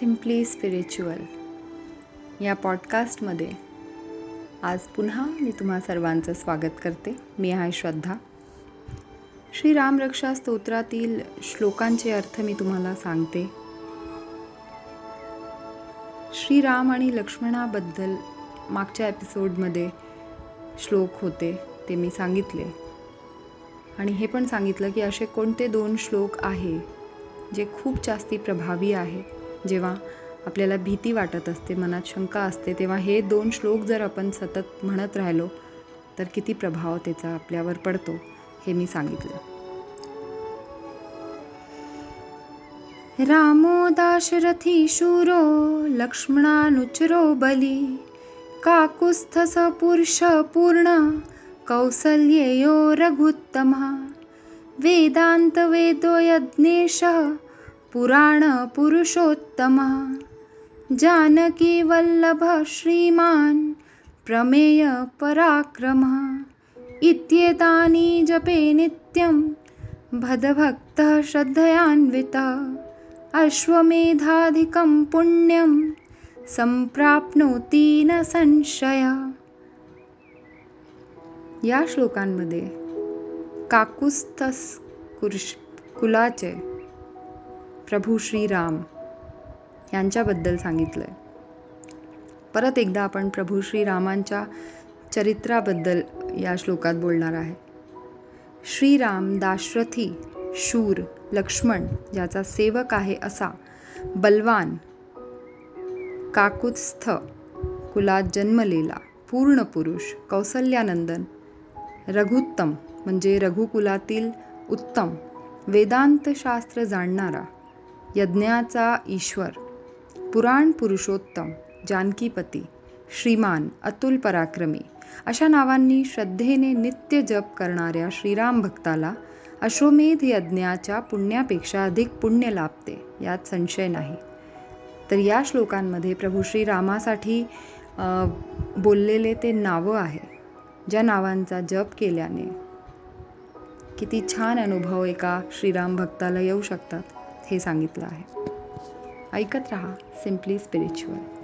Simply spiritual या पॉडकास्टमध्ये आज पुन्हा मी तुम्हा सर्वांचं स्वागत करते. मी आहे श्रद्धा. श्री रामरक्षा स्तोत्रातील श्लोकांचे अर्थ मी तुम्हाला सांगते. श्रीराम आणि लक्ष्मणाबद्दल मागच्या एपिसोडमध्ये श्लोक होते ते मी सांगितले. आणि हे पण सांगितलं की असे कोणते दोन श्लोक आहे जे खूप जास्ती प्रभावी आहे? जेव्हा आपल्याला भीती वाटत असते मनात शंका असते तेव्हा हे दोन श्लोक जर आपण सतत म्हणत राहिलो तर किती प्रभाव त्याचा आपल्यावर पडतो हे मी सांगितलं. रामो दाशरथी शूरो लक्ष्मणानुचरो बली काकुस्थ पुरुष पूर्ण कौसल्येयो रघुत्तमा वेदान्तवेदो यज्ञेशः पुराणपुरुषोत्तमः। जानकीवल्लभः श्रीमान् प्रमेयपराक्रमः इत्येतानि जपे नित्यं भदभक्तः श्रद्धयान्वितः। अश्वमेधाधिकं पुण्यं संप्राप्नोति न संशय। या श्लोकांमध्ये काकुस्थस कुर्श कुलाचे प्रभू श्रीराम यांच्याबद्दल सांगितलं आहे परत एकदा आपण प्रभू श्रीरामांच्या चरित्राबद्दल या श्लोकात बोलणार आहे. श्रीराम दाशरथी शूर लक्ष्मण ज्याचा सेवक आहे असा बलवान काकुत्स्थ कुलात जन्मलेला पूर्ण पुरुष कौसल्यानंदन रघुत्तम म्हणजे रघुकुलातील उत्तम वेदांतशास्त्र जाणणारा यज्ञाचा ईश्वर. पुराण पुरुषोत्तम जानकीपती श्रीमान अतुल पराक्रमी. अशा नावांनी श्रद्धेने नित्य जप करणाऱ्या श्रीराम भक्ताला अश्वमेध यज्ञाच्या पुण्यापेक्षा अधिक पुण्य लाभते यात संशय नाही. तर या श्लोकांमध्ये प्रभू श्रीरामासाठी बोललेले ते नावं आहे ज्या नावांचा जप केल्याने किती छान अनुभव एका श्रीराम भक्ताला येऊ शकतात. हे सांगितलं आहे. ऐकत रहा सिम्पली स्पिरिच्युअल